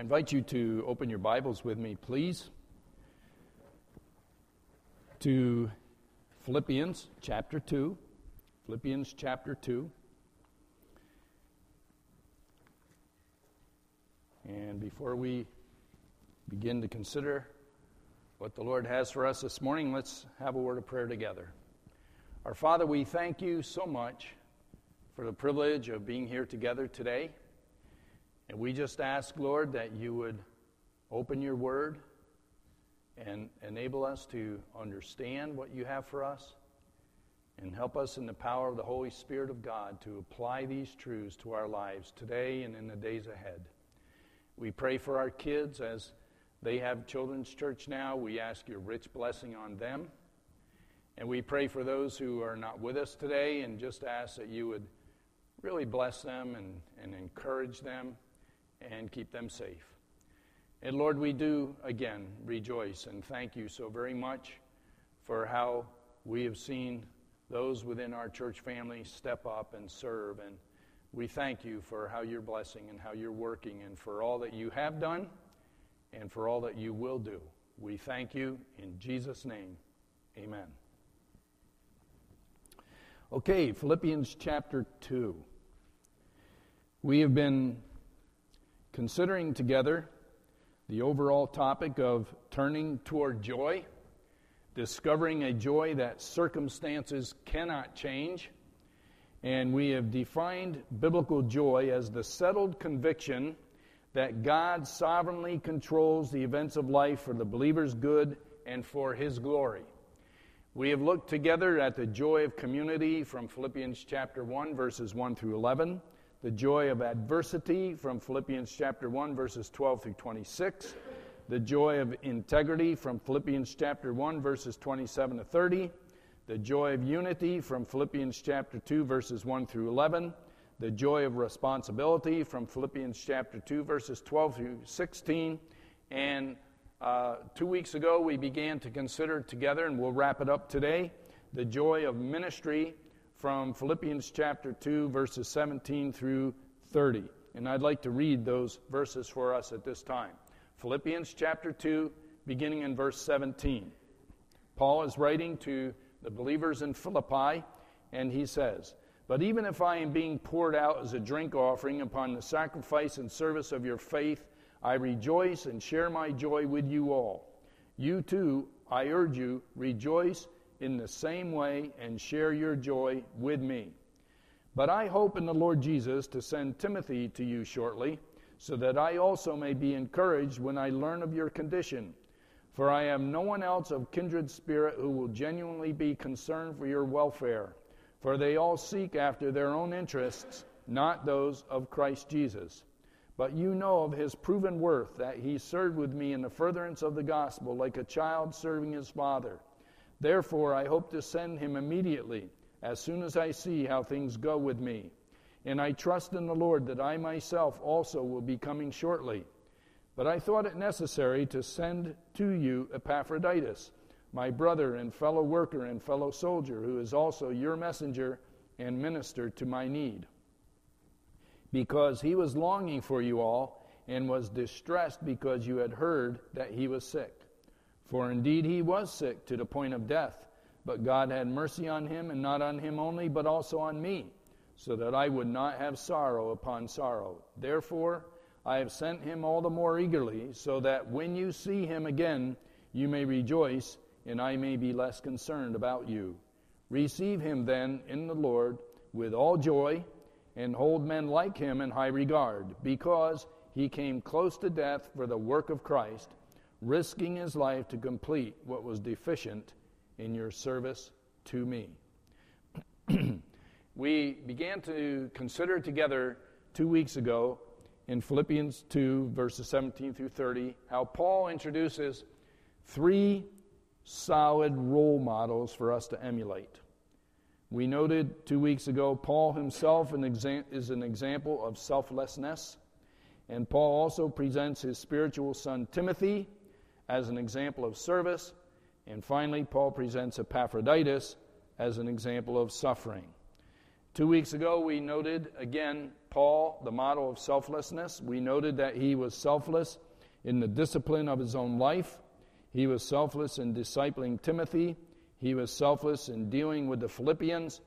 I invite you to open your Bibles with me, please, to Philippians chapter 2. Philippians chapter 2. And before we begin to consider what the Lord has for us this morning, let's have a word of prayer together. Our Father, we thank you so much for the privilege of being here together today. And we just ask, Lord, that you would open your word and enable us to understand what you have for us and help us in the power of the Holy Spirit of God to apply these truths to our lives today and in the days ahead. We pray for our kids as they have children's church now. We ask your rich blessing on them. And we pray for those who are not with us today and just ask that you would really bless them and, and encourage them and keep them safe. And Lord, we do again rejoice and thank you so very much for how we have seen those within our church family step up and serve. And we thank you for how you're blessing and how you're working and for all that you have done and for all that you will do. We thank you in Jesus' name. Amen. Okay, Philippians chapter 2. We have been considering together the overall topic of turning toward joy, discovering a joy that circumstances cannot change. And we have defined biblical joy as the settled conviction that God sovereignly controls the events of life for the believer's good and for his glory. We have looked together at the joy of community from Philippians chapter 1, verses 1 through 11 the joy of adversity from Philippians chapter 1, verses 12 through 26, the joy of integrity from Philippians chapter 1, verses 27 to 30, the joy of unity from Philippians chapter 2, verses 1 through 11, the joy of responsibility from Philippians chapter 2, verses 12 through 16, and uh, two weeks ago we began to consider together, and we'll wrap it up today, the joy of ministry from Philippians chapter 2, verses 17 through 30. And I'd like to read those verses for us at this time. Philippians chapter 2, beginning in verse 17. Paul is writing to the believers in Philippi, and he says, But even if I am being poured out as a drink offering upon the sacrifice and service of your faith, I rejoice and share my joy with you all. You too, I urge you, rejoice in the same way and share your joy with me. But I hope in the Lord Jesus to send Timothy to you shortly, so that I also may be encouraged when I learn of your condition. For I have no one else of kindred spirit who will genuinely be concerned for your welfare, for they all seek after their own interests, not those of Christ Jesus. But you know of his proven worth, that he served with me in the furtherance of the gospel, like a child serving his father. Therefore, I hope to send him immediately, as soon as I see how things go with me. And I trust in the Lord that I myself also will be coming shortly. But I thought it necessary to send to you Epaphroditus, my brother and fellow worker and fellow soldier, who is also your messenger and minister to my need. Because he was longing for you all and was distressed because you had heard that he was sick. For indeed he was sick to the point of death, but God had mercy on him, and not on him only, but also on me, so that I would not have sorrow upon sorrow. Therefore, I have sent him all the more eagerly, so that when you see him again, you may rejoice, and I may be less concerned about you. Receive him then in the Lord with all joy, and hold men like him in high regard, because he came close to death for the work of Christ risking his life to complete what was deficient in your service to me. we began to consider together two weeks ago in Philippians 2, verses 17 through 30, how Paul introduces three solid role models for us to emulate. We noted two weeks ago, Paul himself is an example of selflessness, and Paul also presents his spiritual son Timothy as an example of service. And finally, Paul presents Epaphroditus as an example of suffering. Two weeks ago, we noted again Paul, the model of selflessness. We noted that he was selfless in the discipline of his own life, he was selfless in discipling Timothy, he was selfless in dealing with the Philippians,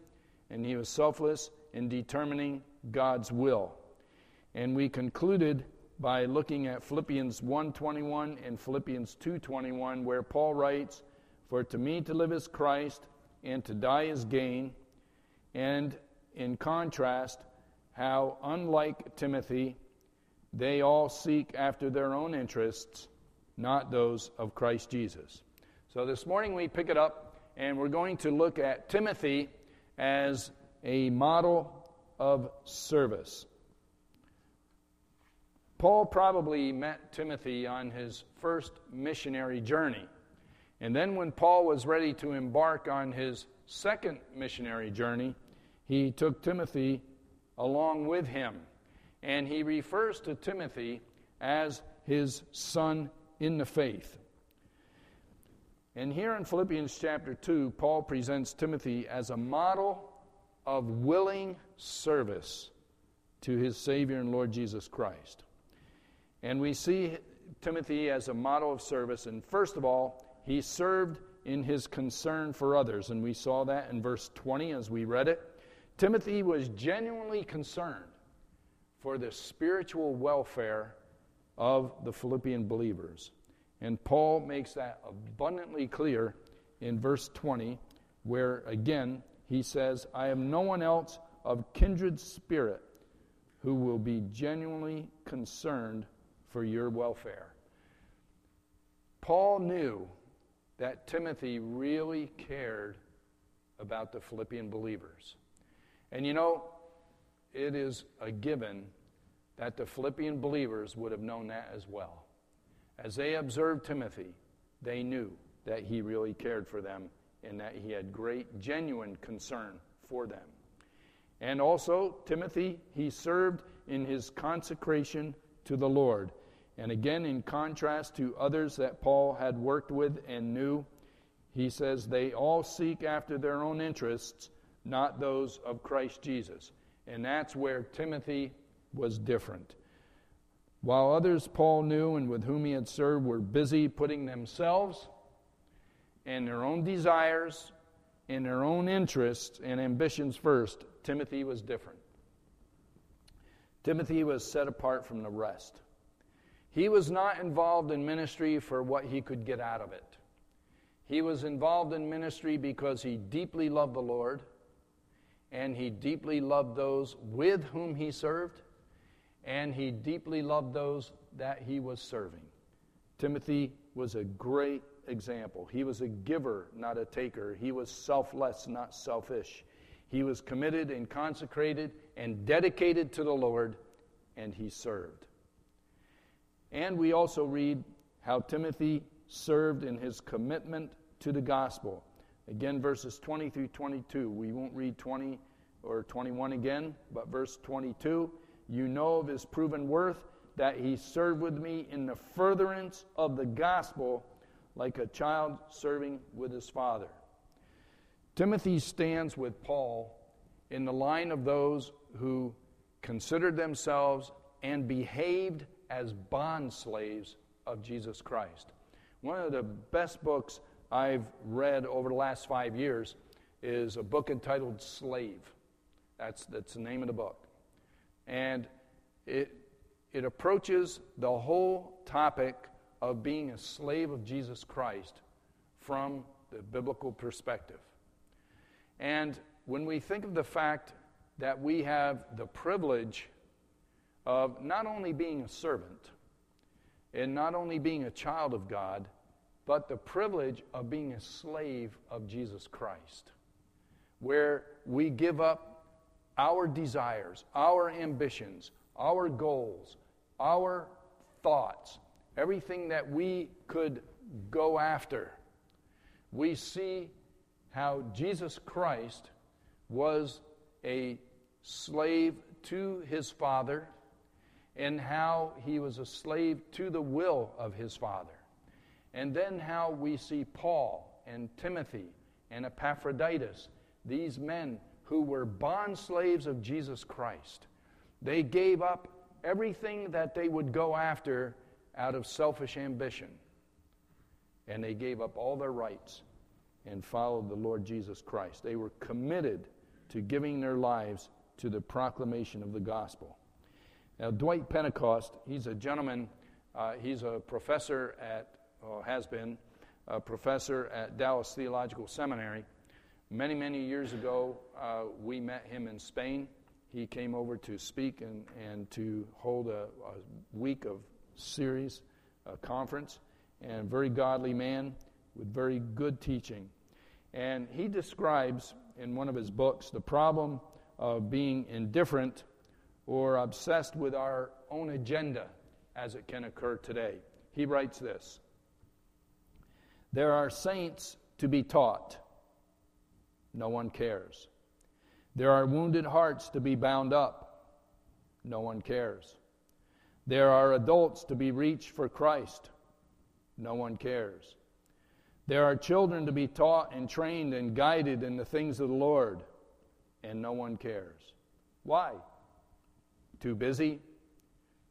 and he was selfless in determining God's will. And we concluded by looking at Philippians 1:21 and Philippians 2:21 where Paul writes, "For to me to live is Christ and to die is gain." And in contrast, how unlike Timothy, they all seek after their own interests, not those of Christ Jesus. So this morning we pick it up and we're going to look at Timothy as a model of service. Paul probably met Timothy on his first missionary journey. And then, when Paul was ready to embark on his second missionary journey, he took Timothy along with him. And he refers to Timothy as his son in the faith. And here in Philippians chapter 2, Paul presents Timothy as a model of willing service to his Savior and Lord Jesus Christ. And we see Timothy as a model of service. And first of all, he served in his concern for others. And we saw that in verse 20 as we read it. Timothy was genuinely concerned for the spiritual welfare of the Philippian believers. And Paul makes that abundantly clear in verse 20, where again he says, I am no one else of kindred spirit who will be genuinely concerned for your welfare. Paul knew that Timothy really cared about the Philippian believers. And you know, it is a given that the Philippian believers would have known that as well. As they observed Timothy, they knew that he really cared for them and that he had great, genuine concern for them. And also, Timothy, he served in his consecration to the Lord. And again, in contrast to others that Paul had worked with and knew, he says they all seek after their own interests, not those of Christ Jesus. And that's where Timothy was different. While others Paul knew and with whom he had served were busy putting themselves and their own desires and their own interests and ambitions first, Timothy was different. Timothy was set apart from the rest. He was not involved in ministry for what he could get out of it. He was involved in ministry because he deeply loved the Lord and he deeply loved those with whom he served and he deeply loved those that he was serving. Timothy was a great example. He was a giver, not a taker. He was selfless, not selfish. He was committed and consecrated and dedicated to the Lord, and he served. And we also read how Timothy served in his commitment to the gospel. Again, verses 20 through 22. We won't read 20 or 21 again, but verse 22 you know of his proven worth, that he served with me in the furtherance of the gospel like a child serving with his father. Timothy stands with Paul in the line of those who considered themselves and behaved as bond slaves of Jesus Christ. One of the best books I've read over the last five years is a book entitled Slave. That's, that's the name of the book. And it, it approaches the whole topic of being a slave of Jesus Christ from the biblical perspective. And when we think of the fact that we have the privilege of not only being a servant and not only being a child of God, but the privilege of being a slave of Jesus Christ, where we give up our desires, our ambitions, our goals, our thoughts, everything that we could go after. We see how Jesus Christ was a slave to his Father and how he was a slave to the will of his Father. And then how we see Paul and Timothy and Epaphroditus, these men who were bond slaves of Jesus Christ. They gave up everything that they would go after out of selfish ambition. And they gave up all their rights and followed the Lord Jesus Christ. They were committed to giving their lives to the proclamation of the gospel. Now, Dwight Pentecost, he's a gentleman, uh, he's a professor at, or has been, a professor at Dallas Theological Seminary. Many, many years ago, uh, we met him in Spain. He came over to speak and, and to hold a, a week of series, a conference, and very godly man with very good teaching. And he describes in one of his books the problem of being indifferent or obsessed with our own agenda as it can occur today. He writes this There are saints to be taught no one cares. There are wounded hearts to be bound up. No one cares. There are adults to be reached for Christ. No one cares. There are children to be taught and trained and guided in the things of the Lord, and no one cares. Why? Too busy?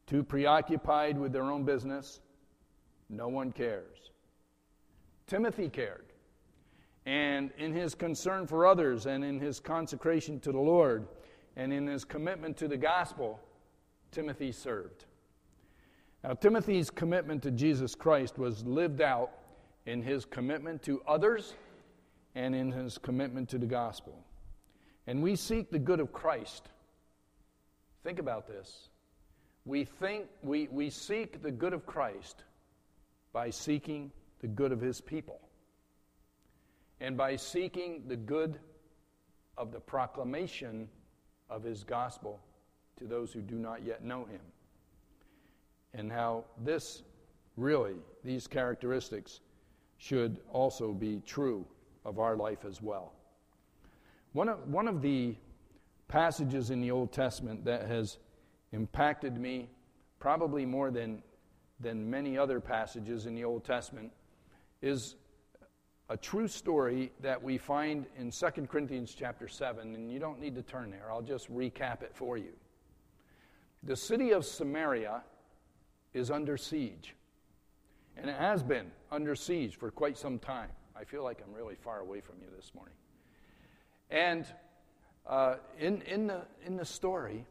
Too preoccupied with their own business? No one cares. Timothy cared. And in his concern for others, and in his consecration to the Lord, and in his commitment to the gospel, Timothy served. Now, Timothy's commitment to Jesus Christ was lived out in his commitment to others and in his commitment to the gospel. And we seek the good of Christ. Think about this. We think we, we seek the good of Christ by seeking the good of his people and by seeking the good of the proclamation of his gospel to those who do not yet know him. And how this really, these characteristics, should also be true of our life as well. One of, one of the passages in the Old Testament that has impacted me probably more than, than many other passages in the Old Testament is a true story that we find in 2 Corinthians chapter 7, and you don't need to turn there. I'll just recap it for you. The city of Samaria is under siege, and it has been under siege for quite some time. I feel like I'm really far away from you this morning. And uh, in, in, the, in the story,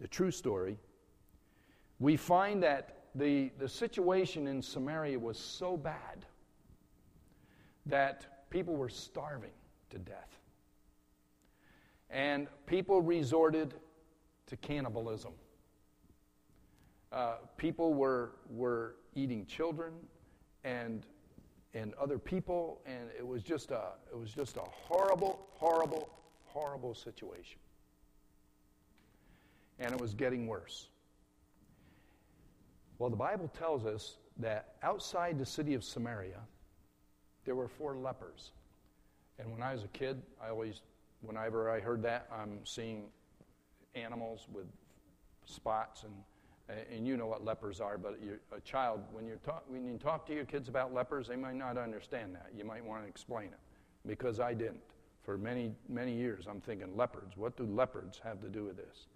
the true story, we find that the, the situation in Samaria was so bad that people were starving to death. And people resorted to cannibalism. Uh, people were, were eating children and, and other people, and it was, just a, it was just a horrible, horrible, horrible situation. And it was getting worse. Well, the Bible tells us that outside the city of Samaria, there were four lepers. And when I was a kid, I always, whenever I heard that, I'm seeing animals with spots and and you know what lepers are, but a child, when, you talk, when you talk to your kids about lepers, they might not understand that. You might want to explain it, because I didn't. For many, many years, I'm thinking, leopards, what do leopards have to do with this?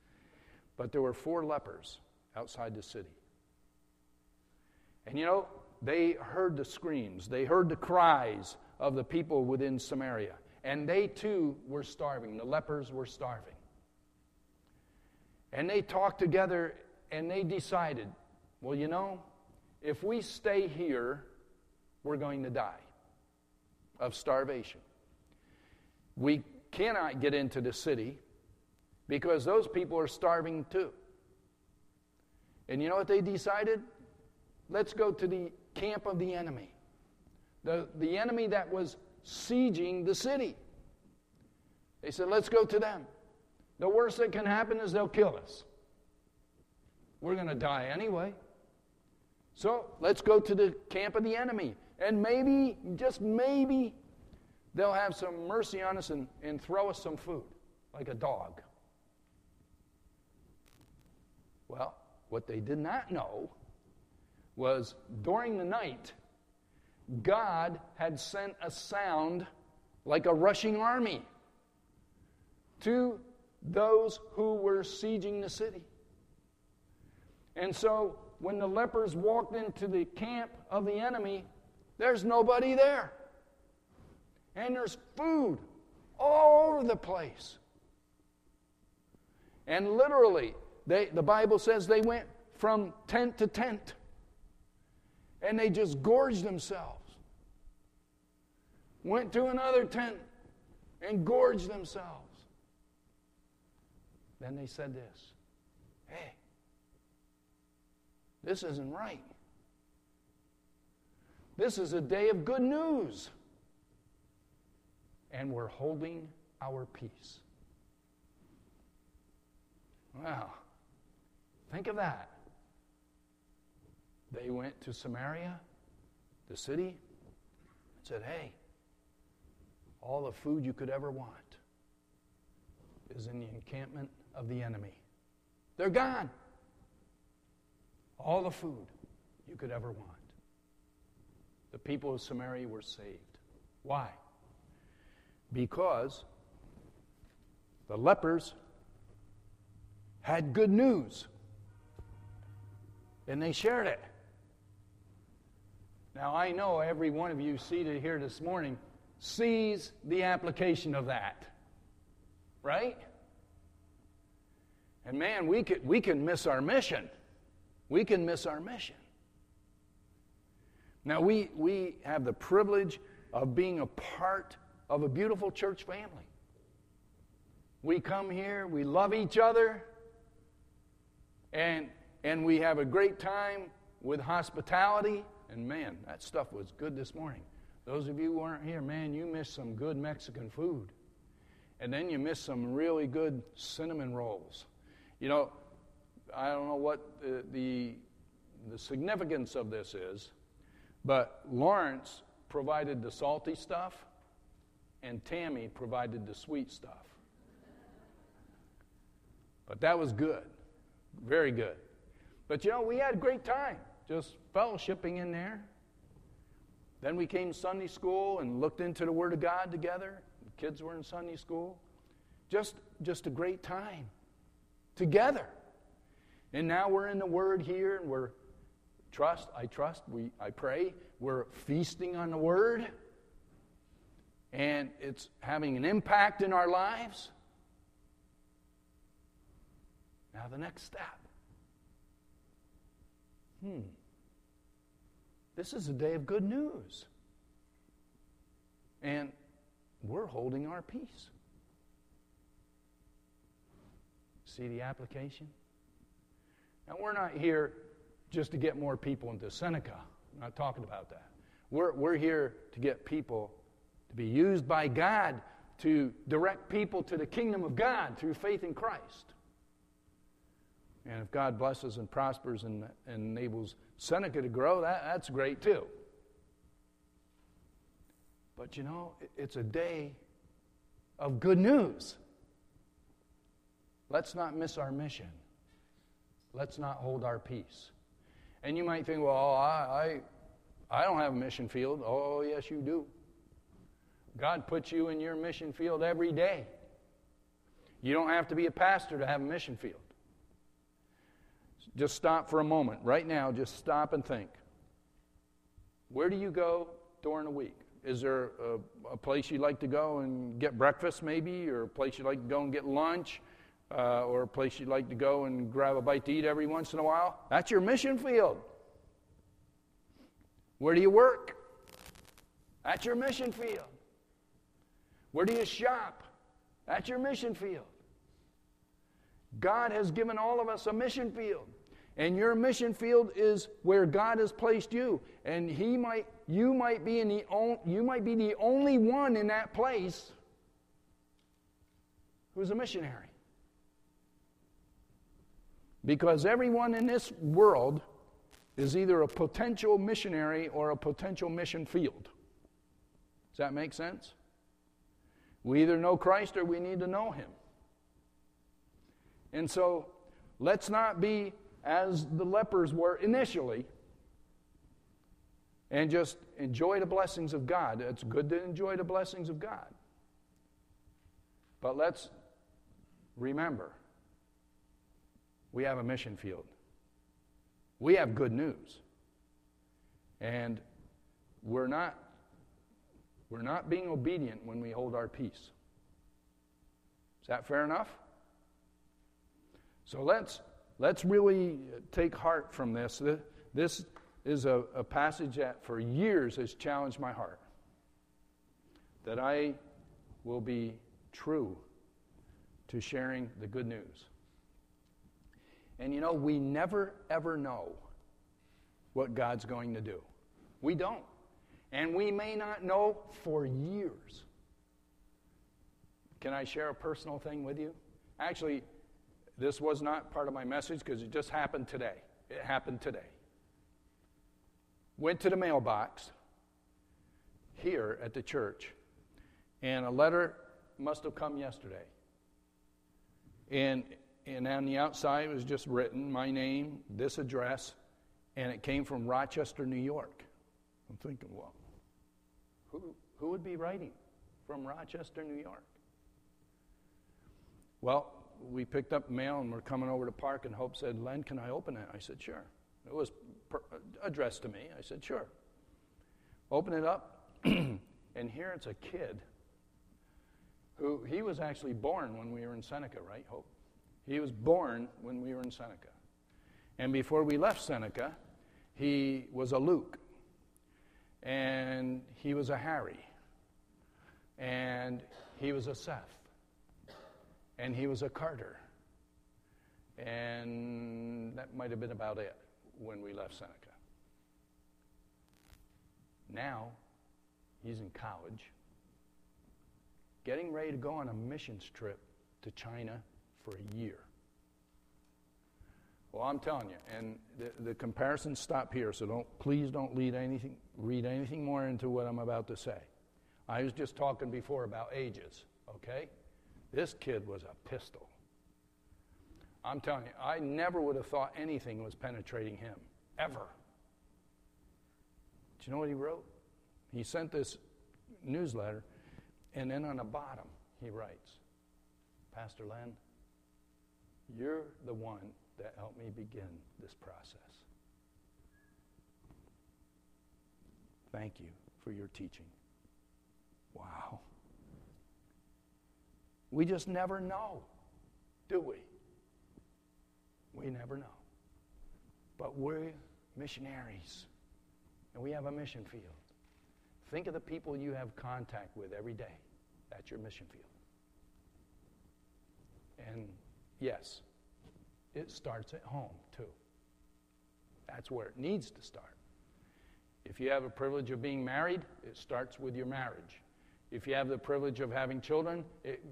But there were four lepers outside the city. And you know, they heard the screams, they heard the cries of the people within Samaria. And they too were starving. The lepers were starving. And they talked together and they decided, well, you know, if we stay here, we're going to die of starvation. We cannot get into the city because those people are starving too. And you know what they decided? Let's go to the camp of the enemy, the, the enemy that was sieging the city. They said, let's go to them. The worst that can happen is they'll kill us. We're going to die anyway. So let's go to the camp of the enemy. And maybe, just maybe, they'll have some mercy on us and, and throw us some food, like a dog. Well, what they did not know was during the night, God had sent a sound like a rushing army. to those who were sieging the city. And so when the lepers walked into the camp of the enemy, there's nobody there. And there's food all over the place. And literally, they, the Bible says they went from tent to tent and they just gorged themselves. Went to another tent and gorged themselves. Then they said this Hey, this isn't right. This is a day of good news. And we're holding our peace. Wow. Think of that. They went to Samaria, the city, and said, Hey, all the food you could ever want is in the encampment of the enemy. They're gone. All the food you could ever want. The people of Samaria were saved. Why? Because the lepers had good news and they shared it. Now, I know every one of you seated here this morning sees the application of that, right? And man, we, could, we can miss our mission. We can miss our mission. Now, we, we have the privilege of being a part of a beautiful church family. We come here, we love each other, and, and we have a great time with hospitality. And man, that stuff was good this morning. Those of you who weren't here, man, you missed some good Mexican food. And then you missed some really good cinnamon rolls. You know, I don't know what the, the, the significance of this is, but Lawrence provided the salty stuff, and Tammy provided the sweet stuff. But that was good. Very good. But you know, we had a great time just fellowshipping in there. Then we came Sunday school and looked into the Word of God together. The kids were in Sunday school. Just, just a great time together. And now we're in the Word here and we're trust, I trust, we, I pray, we're feasting on the Word. And it's having an impact in our lives. Now, the next step. Hmm. This is a day of good news. And we're holding our peace. See the application? Now, we're not here just to get more people into Seneca. I'm not talking about that. We're, we're here to get people be used by God to direct people to the kingdom of God through faith in Christ. And if God blesses and prospers and, and enables Seneca to grow, that, that's great too. But you know, it's a day of good news. Let's not miss our mission. Let's not hold our peace. And you might think, well, I, I, I don't have a mission field. Oh, yes, you do. God puts you in your mission field every day. You don't have to be a pastor to have a mission field. Just stop for a moment. Right now, just stop and think. Where do you go during the week? Is there a, a place you'd like to go and get breakfast, maybe, or a place you'd like to go and get lunch, uh, or a place you'd like to go and grab a bite to eat every once in a while? That's your mission field. Where do you work? That's your mission field. Where do you shop? That's your mission field. God has given all of us a mission field. And your mission field is where God has placed you. And he might, you, might be in the on, you might be the only one in that place who's a missionary. Because everyone in this world is either a potential missionary or a potential mission field. Does that make sense? We either know Christ or we need to know him. And so let's not be as the lepers were initially and just enjoy the blessings of God. It's good to enjoy the blessings of God. But let's remember, we have a mission field. We have good news. And we're not, we're not being obedient when we hold our peace. Is that fair enough? So let's, let's really take heart from this. This is a, a passage that for years has challenged my heart. That I will be true to sharing the good news. And you know, we never ever know what God's going to do. We don't. And we may not know for years. Can I share a personal thing with you? Actually, this was not part of my message because it just happened today. It happened today. Went to the mailbox here at the church, and a letter must have come yesterday. And, and on the outside, it was just written my name, this address, and it came from Rochester, New York. I'm thinking, well, who, who would be writing from Rochester, New York? Well, we picked up mail and we're coming over to park, and Hope said, Len, can I open it? I said, sure. It was per- addressed to me. I said, sure. Open it up, and here it's a kid who he was actually born when we were in Seneca, right, Hope? He was born when we were in Seneca. And before we left Seneca, he was a Luke, and he was a Harry, and he was a Seth, and he was a Carter. And that might have been about it when we left Seneca. Now, he's in college, getting ready to go on a missions trip to China for a year. Well, I'm telling you, and the, the comparisons stop here, so don't please don't anything, read anything more into what I'm about to say. I was just talking before about ages, okay? This kid was a pistol. I'm telling you, I never would have thought anything was penetrating him, ever. Do you know what he wrote? He sent this newsletter, and then on the bottom, he writes Pastor Len, you're the one that helped me begin this process. Thank you for your teaching. Wow. We just never know, do we? We never know. But we're missionaries, and we have a mission field. Think of the people you have contact with every day. That's your mission field. And yes, it starts at home, too. That's where it needs to start. If you have a privilege of being married, it starts with your marriage. If you have the privilege of having children, it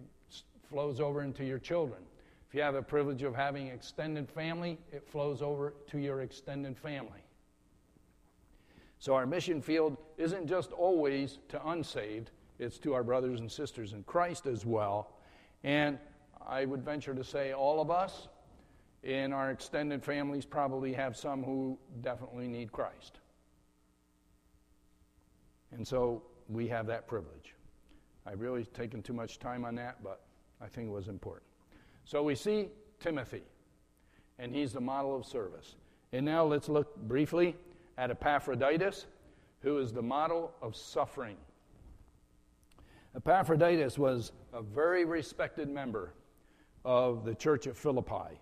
flows over into your children. If you have the privilege of having extended family, it flows over to your extended family. So our mission field isn't just always to unsaved, it's to our brothers and sisters in Christ as well. And I would venture to say all of us in our extended families probably have some who definitely need Christ. And so we have that privilege. I've really taken too much time on that, but I think it was important. So we see Timothy, and he's the model of service. And now let's look briefly at Epaphroditus, who is the model of suffering. Epaphroditus was a very respected member of the church at Philippi.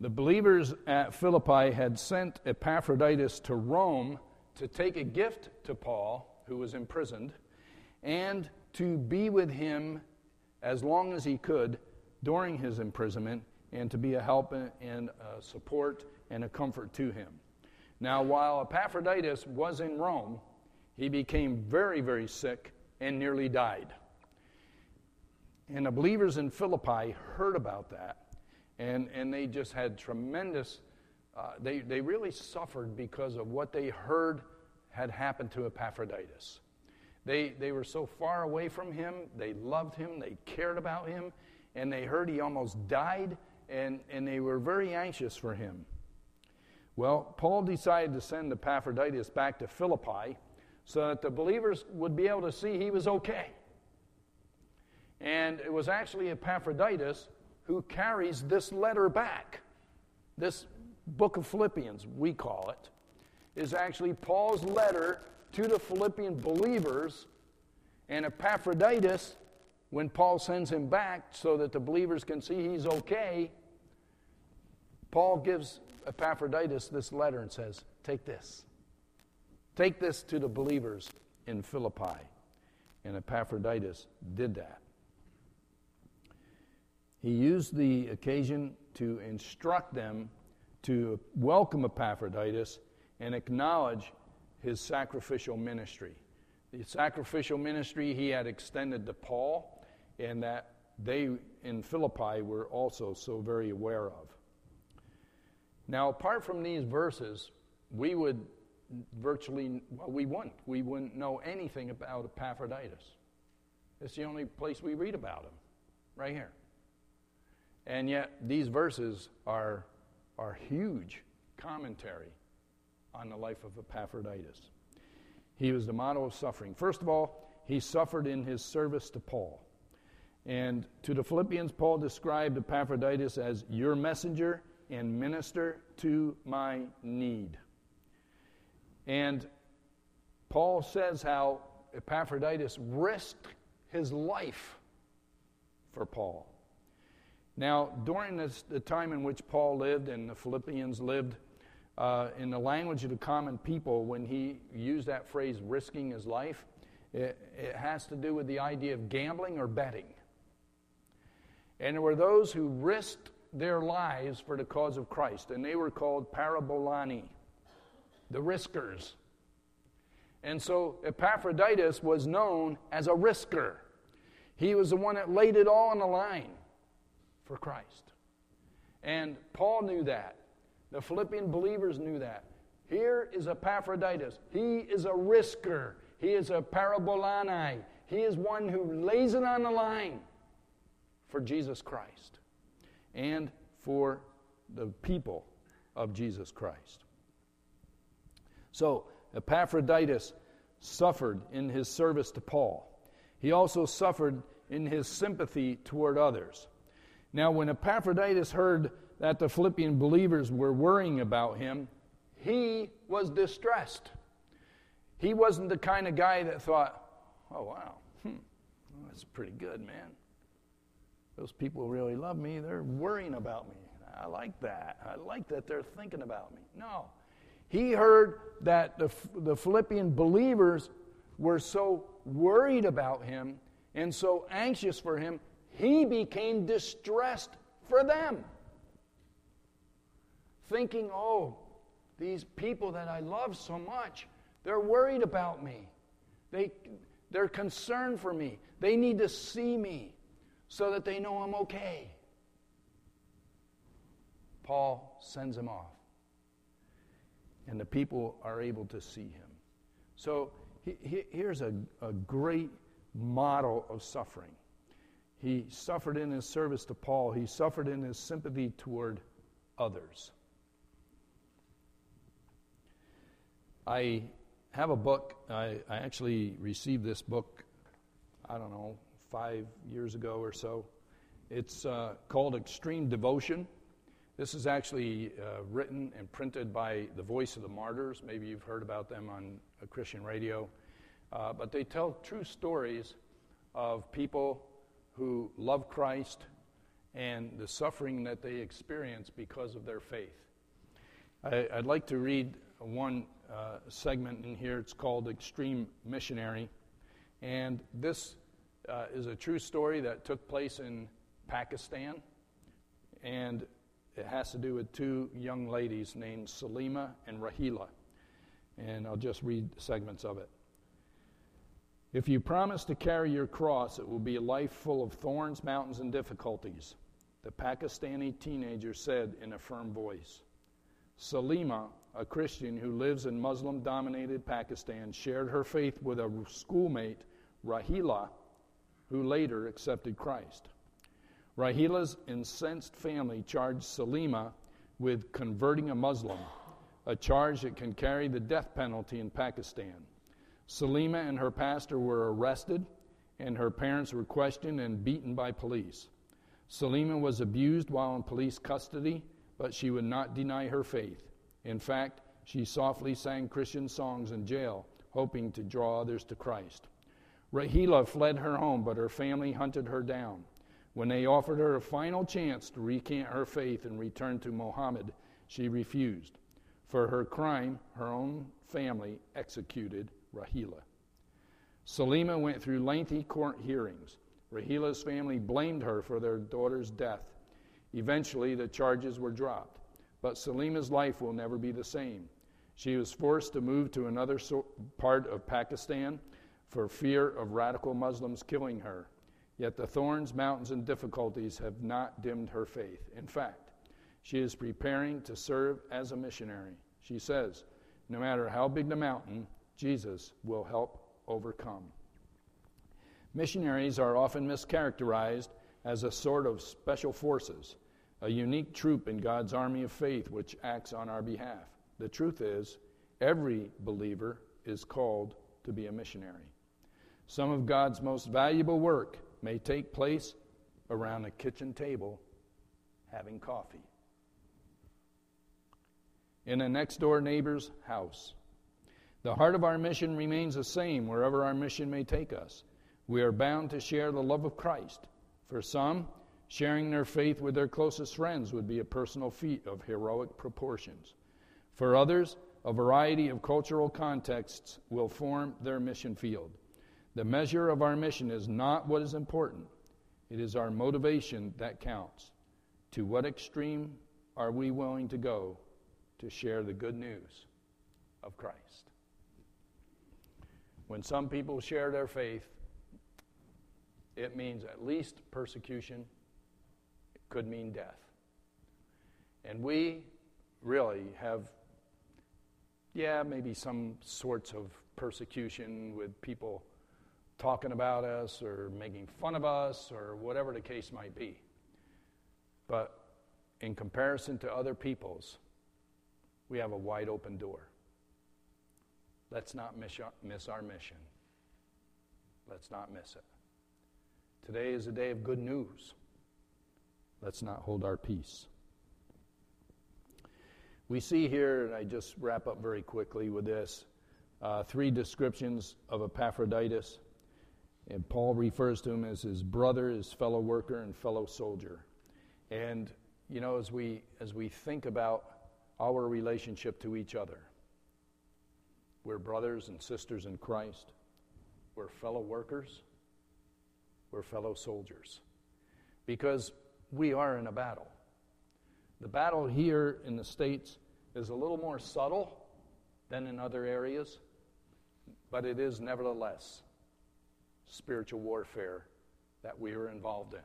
The believers at Philippi had sent Epaphroditus to Rome to take a gift to Paul, who was imprisoned, and to be with him as long as he could during his imprisonment and to be a help and a support and a comfort to him. Now, while Epaphroditus was in Rome, he became very, very sick and nearly died. And the believers in Philippi heard about that, and, and they just had tremendous, uh, they, they really suffered because of what they heard had happened to Epaphroditus. They, they were so far away from him, they loved him, they cared about him, and they heard he almost died, and, and they were very anxious for him. Well, Paul decided to send Epaphroditus back to Philippi so that the believers would be able to see he was okay. And it was actually Epaphroditus who carries this letter back. This book of Philippians, we call it, is actually Paul's letter to the Philippian believers. And Epaphroditus, when Paul sends him back so that the believers can see he's okay, Paul gives Epaphroditus this letter and says, Take this. Take this to the believers in Philippi. And Epaphroditus did that. He used the occasion to instruct them to welcome Epaphroditus and acknowledge his sacrificial ministry. The sacrificial ministry he had extended to Paul, and that they in Philippi were also so very aware of. Now, apart from these verses, we would virtually, well, we wouldn't. We wouldn't know anything about Epaphroditus. It's the only place we read about him, right here. And yet, these verses are, are huge commentary on the life of Epaphroditus. He was the model of suffering. First of all, he suffered in his service to Paul. And to the Philippians, Paul described Epaphroditus as your messenger and minister to my need. And Paul says how Epaphroditus risked his life for Paul. Now, during this, the time in which Paul lived and the Philippians lived, uh, in the language of the common people, when he used that phrase, risking his life, it, it has to do with the idea of gambling or betting. And there were those who risked their lives for the cause of Christ, and they were called parabolani, the riskers. And so Epaphroditus was known as a risker. He was the one that laid it all on the line for Christ. And Paul knew that. The Philippian believers knew that. Here is Epaphroditus. He is a risker. He is a parabolani. He is one who lays it on the line for Jesus Christ and for the people of Jesus Christ. So, Epaphroditus suffered in his service to Paul. He also suffered in his sympathy toward others. Now, when Epaphroditus heard that the Philippian believers were worrying about him, he was distressed. He wasn't the kind of guy that thought, oh, wow, hmm, that's pretty good, man. Those people really love me. They're worrying about me. I like that. I like that they're thinking about me. No. He heard that the, the Philippian believers were so worried about him and so anxious for him, he became distressed for them. Thinking, oh, these people that I love so much, they're worried about me. They, they're concerned for me. They need to see me so that they know I'm okay. Paul sends him off. And the people are able to see him. So he, he, here's a, a great model of suffering. He suffered in his service to Paul, he suffered in his sympathy toward others. I have a book. I, I, actually received this book, I don't know, five years ago or so. It's uh, called Extreme Devotion. This is actually uh, written and printed by the Voice of the Martyrs. Maybe you've heard about them on a Christian radio. Uh, but they tell true stories of people who love Christ and the suffering that they experience because of their faith. I, would like to read one uh, segment in here. It's called Extreme Missionary. And this uh, is a true story that took place in Pakistan. And it has to do with two young ladies named Salima and Rahila. And I'll just read segments of it. If you promise to carry your cross, it will be a life full of thorns, mountains, and difficulties, the Pakistani teenager said in a firm voice. Salima, a Christian who lives in Muslim dominated Pakistan, shared her faith with a schoolmate, Rahila, who later accepted Christ. Rahila's incensed family charged Salima with converting a Muslim, a charge that can carry the death penalty in Pakistan. Salima and her pastor were arrested, and her parents were questioned and beaten by police. Salima was abused while in police custody, but she would not deny her faith. In fact, she softly sang Christian songs in jail, hoping to draw others to Christ. Rahila fled her home, but her family hunted her down. When they offered her a final chance to recant her faith and return to Mohammed, she refused. For her crime, her own family executed Rahila. Salima went through lengthy court hearings. Rahila's family blamed her for their daughter's death. Eventually, the charges were dropped. But Salima's life will never be the same. She was forced to move to another so- part of Pakistan for fear of radical Muslims killing her. Yet the thorns, mountains, and difficulties have not dimmed her faith. In fact, she is preparing to serve as a missionary. She says, No matter how big the mountain, Jesus will help overcome. Missionaries are often mischaracterized as a sort of special forces, a unique troop in God's army of faith which acts on our behalf. The truth is, every believer is called to be a missionary. Some of God's most valuable work may take place around a kitchen table having coffee, in a next door neighbor's house. The heart of our mission remains the same wherever our mission may take us. We are bound to share the love of Christ. For some, sharing their faith with their closest friends would be a personal feat of heroic proportions. For others, a variety of cultural contexts will form their mission field. The measure of our mission is not what is important, it is our motivation that counts. To what extreme are we willing to go to share the good news of Christ? When some people share their faith, it means at least persecution, it could mean death. And we really have, yeah, maybe some sorts of persecution with people talking about us or making fun of us or whatever the case might be. But in comparison to other people's, we have a wide open door. Let's not miss our, miss our mission. Let's not miss it. Today is a day of good news. Let's not hold our peace. We see here, and I just wrap up very quickly with this uh, three descriptions of Epaphroditus. And Paul refers to him as his brother, his fellow worker, and fellow soldier. And, you know, as we, as we think about our relationship to each other, we're brothers and sisters in Christ, we're fellow workers, we're fellow soldiers. Because we are in a battle. The battle here in the States is a little more subtle than in other areas, but it is nevertheless spiritual warfare that we are involved in.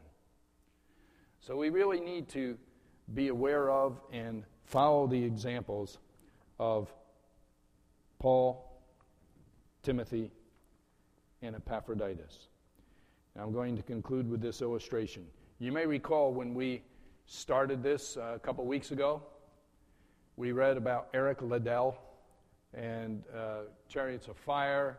So we really need to be aware of and follow the examples of Paul, Timothy, and Epaphroditus. And I'm going to conclude with this illustration. You may recall when we started this uh, a couple weeks ago, we read about Eric Liddell and uh, Chariots of Fire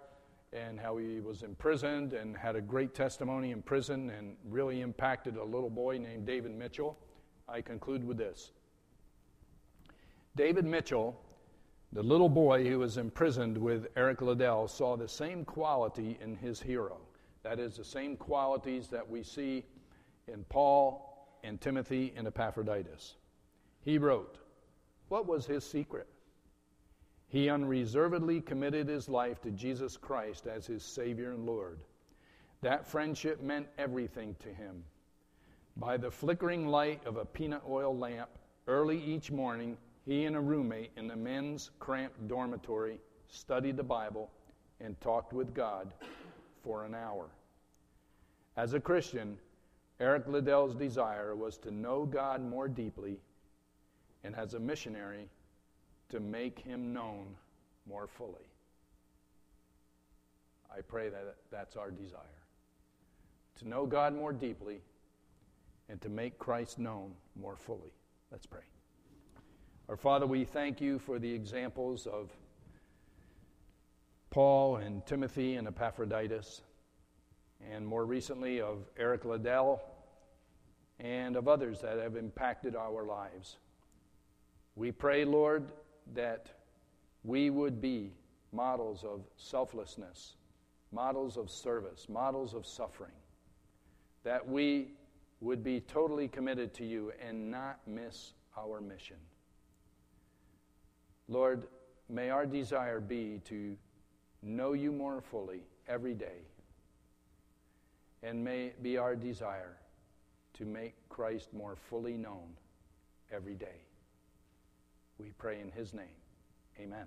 and how he was imprisoned and had a great testimony in prison and really impacted a little boy named David Mitchell. I conclude with this David Mitchell, the little boy who was imprisoned with Eric Liddell, saw the same quality in his hero. That is, the same qualities that we see in Paul and Timothy and Epaphroditus. He wrote, What was his secret? He unreservedly committed his life to Jesus Christ as his Savior and Lord. That friendship meant everything to him. By the flickering light of a peanut oil lamp, early each morning, he and a roommate in the men's cramped dormitory studied the Bible and talked with God for an hour. As a Christian, Eric Liddell's desire was to know God more deeply, and as a missionary, to make him known more fully. I pray that that's our desire to know God more deeply and to make Christ known more fully. Let's pray. Our Father, we thank you for the examples of Paul and Timothy and Epaphroditus, and more recently of Eric Liddell and of others that have impacted our lives. We pray, Lord, that we would be models of selflessness, models of service, models of suffering, that we would be totally committed to you and not miss our mission. Lord, may our desire be to know you more fully every day, and may it be our desire to make Christ more fully known every day. We pray in his name. Amen.